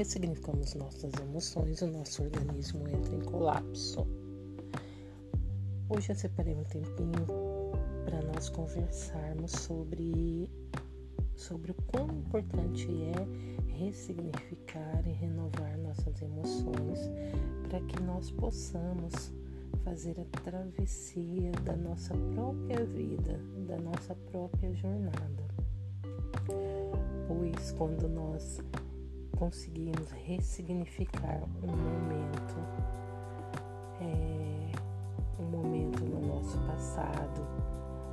ressignificamos nossas emoções, o nosso organismo entra em colapso. Hoje eu separei um tempinho para nós conversarmos sobre, sobre o quão importante é ressignificar e renovar nossas emoções para que nós possamos fazer a travessia da nossa própria vida, da nossa própria jornada. Pois quando nós conseguimos ressignificar um momento, é, um momento no nosso passado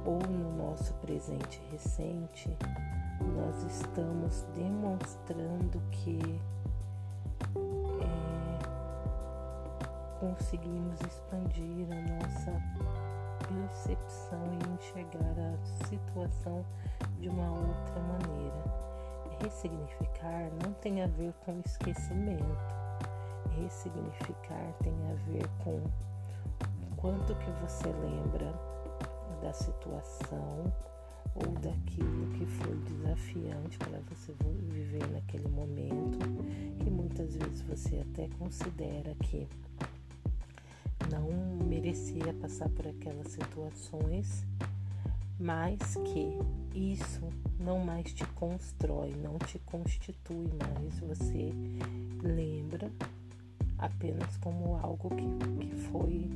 ou no nosso presente recente, nós estamos demonstrando que é, conseguimos expandir a nossa percepção e enxergar a situação de uma outra maneira. Ressignificar não tem a ver com esquecimento. Ressignificar tem a ver com quanto que você lembra da situação ou daquilo que foi desafiante para você viver naquele momento e muitas vezes você até considera que não merecia passar por aquelas situações, mas que isso não mais te constrói, não te constitui mais. Você lembra apenas como algo que, que foi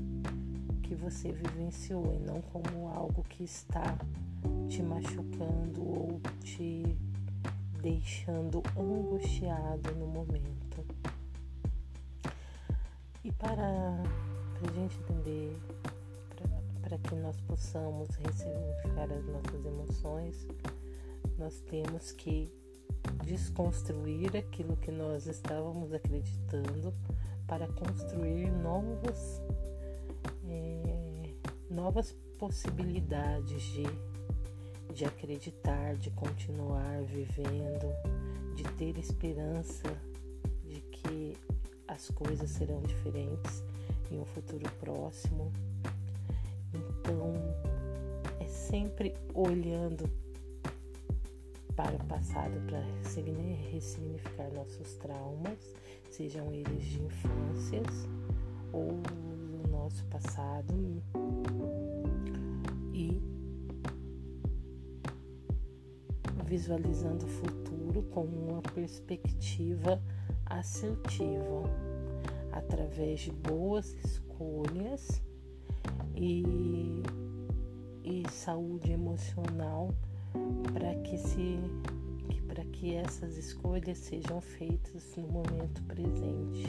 que você vivenciou e não como algo que está te machucando ou te deixando angustiado no momento. E para, para a gente entender, para que nós possamos ressignificar as nossas emoções, nós temos que desconstruir aquilo que nós estávamos acreditando para construir novas, é, novas possibilidades de de acreditar, de continuar vivendo, de ter esperança de que as coisas serão diferentes em um futuro próximo. Então, é sempre olhando para o passado para ressignificar nossos traumas, sejam eles de infâncias ou no nosso passado. Visualizando o futuro com uma perspectiva assertiva, através de boas escolhas e, e saúde emocional para que se para que essas escolhas sejam feitas no momento presente.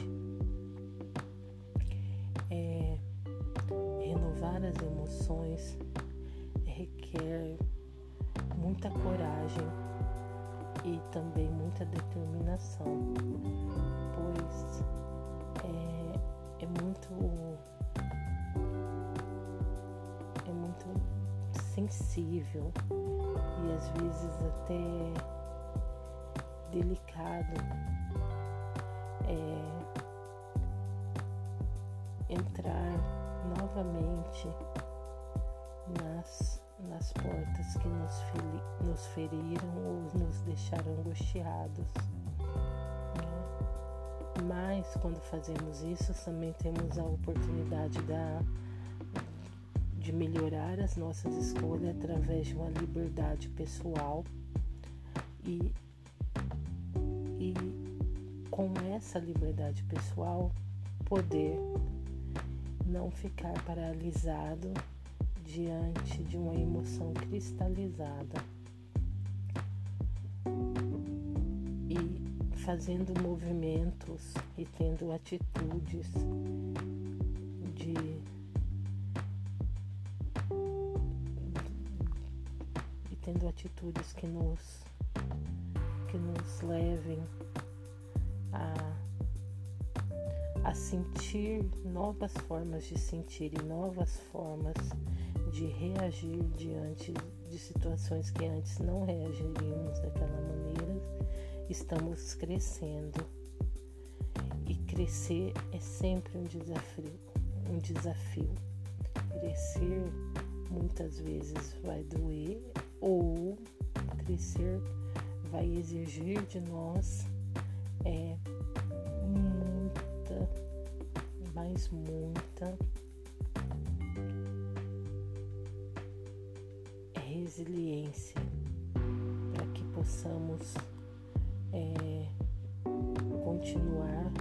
É, renovar as emoções requer muita coragem e também muita determinação, pois é, é muito é muito sensível e às vezes até delicado é, entrar novamente nas nas portas que nos, nos feriram ou nos deixaram angustiados. Né? Mas quando fazemos isso, também temos a oportunidade da, de melhorar as nossas escolhas através de uma liberdade pessoal e, e com essa liberdade pessoal poder não ficar paralisado diante de uma emoção cristalizada e fazendo movimentos e tendo atitudes de tendo atitudes que nos que nos levem a a sentir novas formas de sentir e novas formas de reagir diante de situações que antes não reagiríamos daquela maneira, estamos crescendo. E crescer é sempre um desafio, um desafio. Crescer muitas vezes vai doer ou crescer vai exigir de nós é, muita, mais muita resiliência para que possamos é, continuar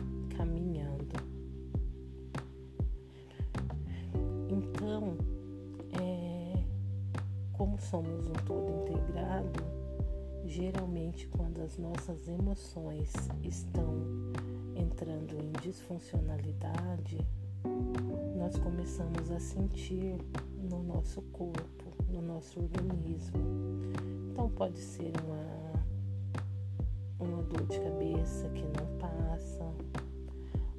somos um todo integrado, geralmente quando as nossas emoções estão entrando em disfuncionalidade, nós começamos a sentir no nosso corpo, no nosso organismo. Então pode ser uma, uma dor de cabeça que não passa,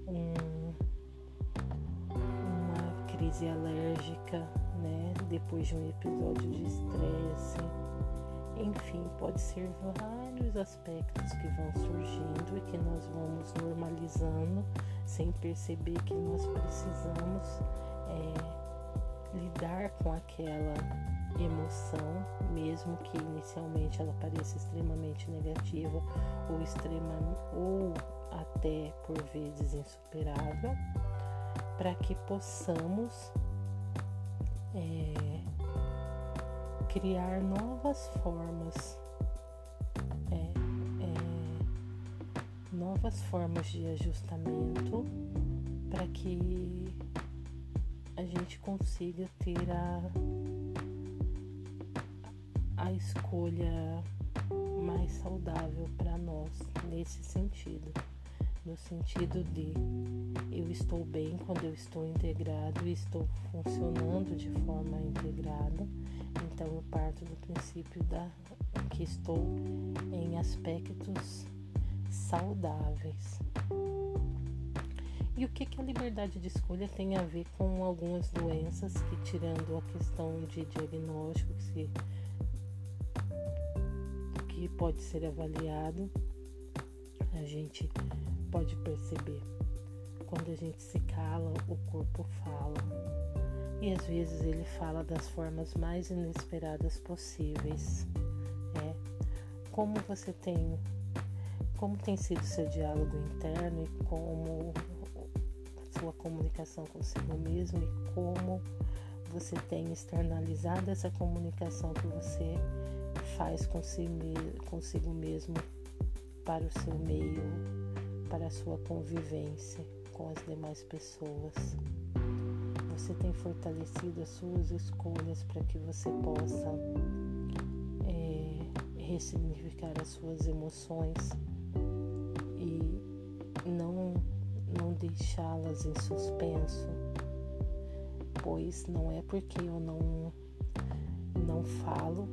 um, crise alérgica, né? Depois de um episódio de estresse. Enfim, pode ser vários aspectos que vão surgindo e que nós vamos normalizando sem perceber que nós precisamos é, lidar com aquela emoção, mesmo que inicialmente ela pareça extremamente negativa ou extrema ou até por vezes insuperável, para que possamos é, criar novas formas, é, é, novas formas de ajustamento para que a gente consiga ter a, a escolha mais saudável para nós nesse sentido no sentido de eu estou bem quando eu estou integrado e estou funcionando de forma integrada. Então eu parto do princípio da que estou em aspectos saudáveis. E o que, que a liberdade de escolha tem a ver com algumas doenças que, tirando a questão de diagnóstico que, se, que pode ser avaliado, a gente pode perceber. Quando a gente se cala, o corpo fala. E às vezes ele fala das formas mais inesperadas possíveis. É. Como você tem. Como tem sido seu diálogo interno e como sua comunicação consigo mesmo e como você tem externalizado essa comunicação que você faz consigo mesmo para o seu meio para a sua convivência com as demais pessoas. Você tem fortalecido as suas escolhas para que você possa é, ressignificar as suas emoções e não, não deixá-las em suspenso, pois não é porque eu não, não falo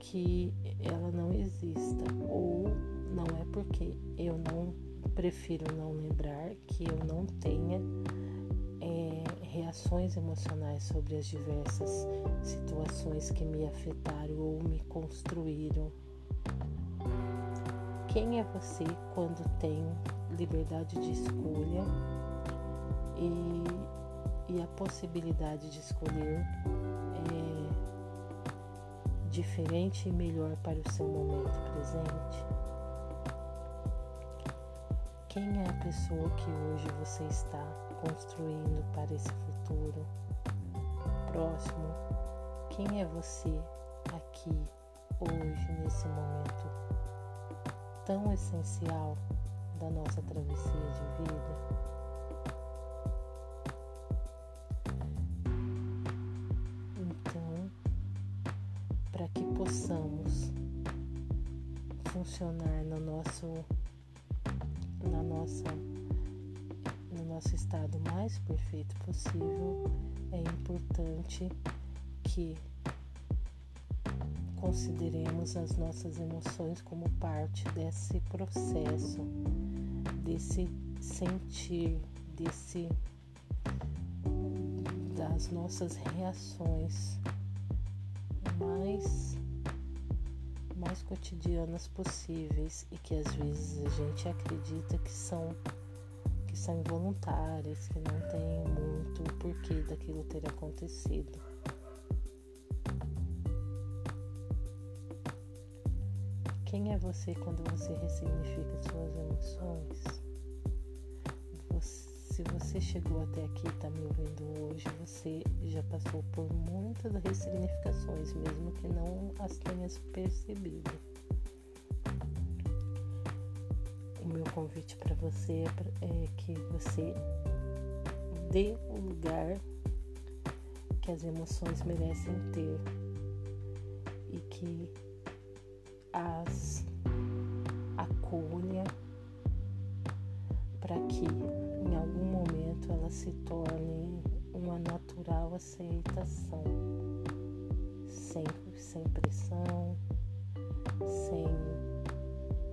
que ela não exista ou não é porque eu não prefiro não lembrar que eu não tenha é, reações emocionais sobre as diversas situações que me afetaram ou me construíram. Quem é você quando tem liberdade de escolha e, e a possibilidade de escolher é, diferente e melhor para o seu momento presente? Quem é a pessoa que hoje você está construindo para esse futuro próximo? Quem é você aqui, hoje, nesse momento tão essencial da nossa travessia de vida? Então, para que possamos funcionar no nosso na nossa no nosso estado mais perfeito possível, é importante que consideremos as nossas emoções como parte desse processo, desse sentir, desse das nossas reações mais mais cotidianas possíveis e que às vezes a gente acredita que são que são involuntárias, que não tem muito porquê daquilo ter acontecido. Quem é você quando você ressignifica suas emoções? Se você chegou até aqui e está me ouvindo hoje, você já passou por muitas ressignificações, mesmo que não as tenha percebido. O meu convite para você é que você dê o lugar que as emoções merecem ter e que as acolha para que em algum ela se torne uma natural aceitação, sem, sem pressão, sem,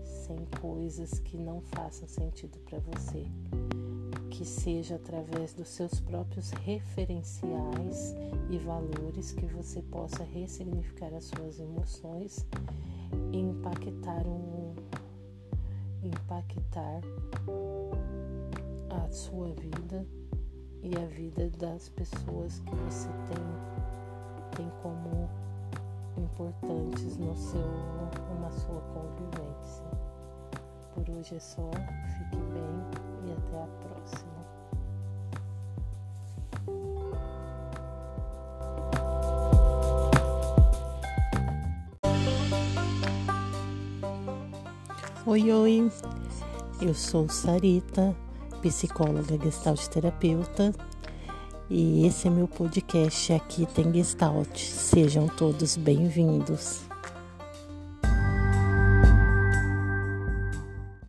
sem coisas que não façam sentido para você. Que seja através dos seus próprios referenciais e valores que você possa ressignificar as suas emoções e impactar um, impactar a sua vida e a vida das pessoas que você tem, tem como importantes no seu, na sua convivência. Por hoje é só, fique bem e até a próxima. Oi, oi, eu sou Sarita, psicóloga gestalt terapeuta, e esse é meu podcast Aqui Tem Gestalt. Sejam todos bem-vindos.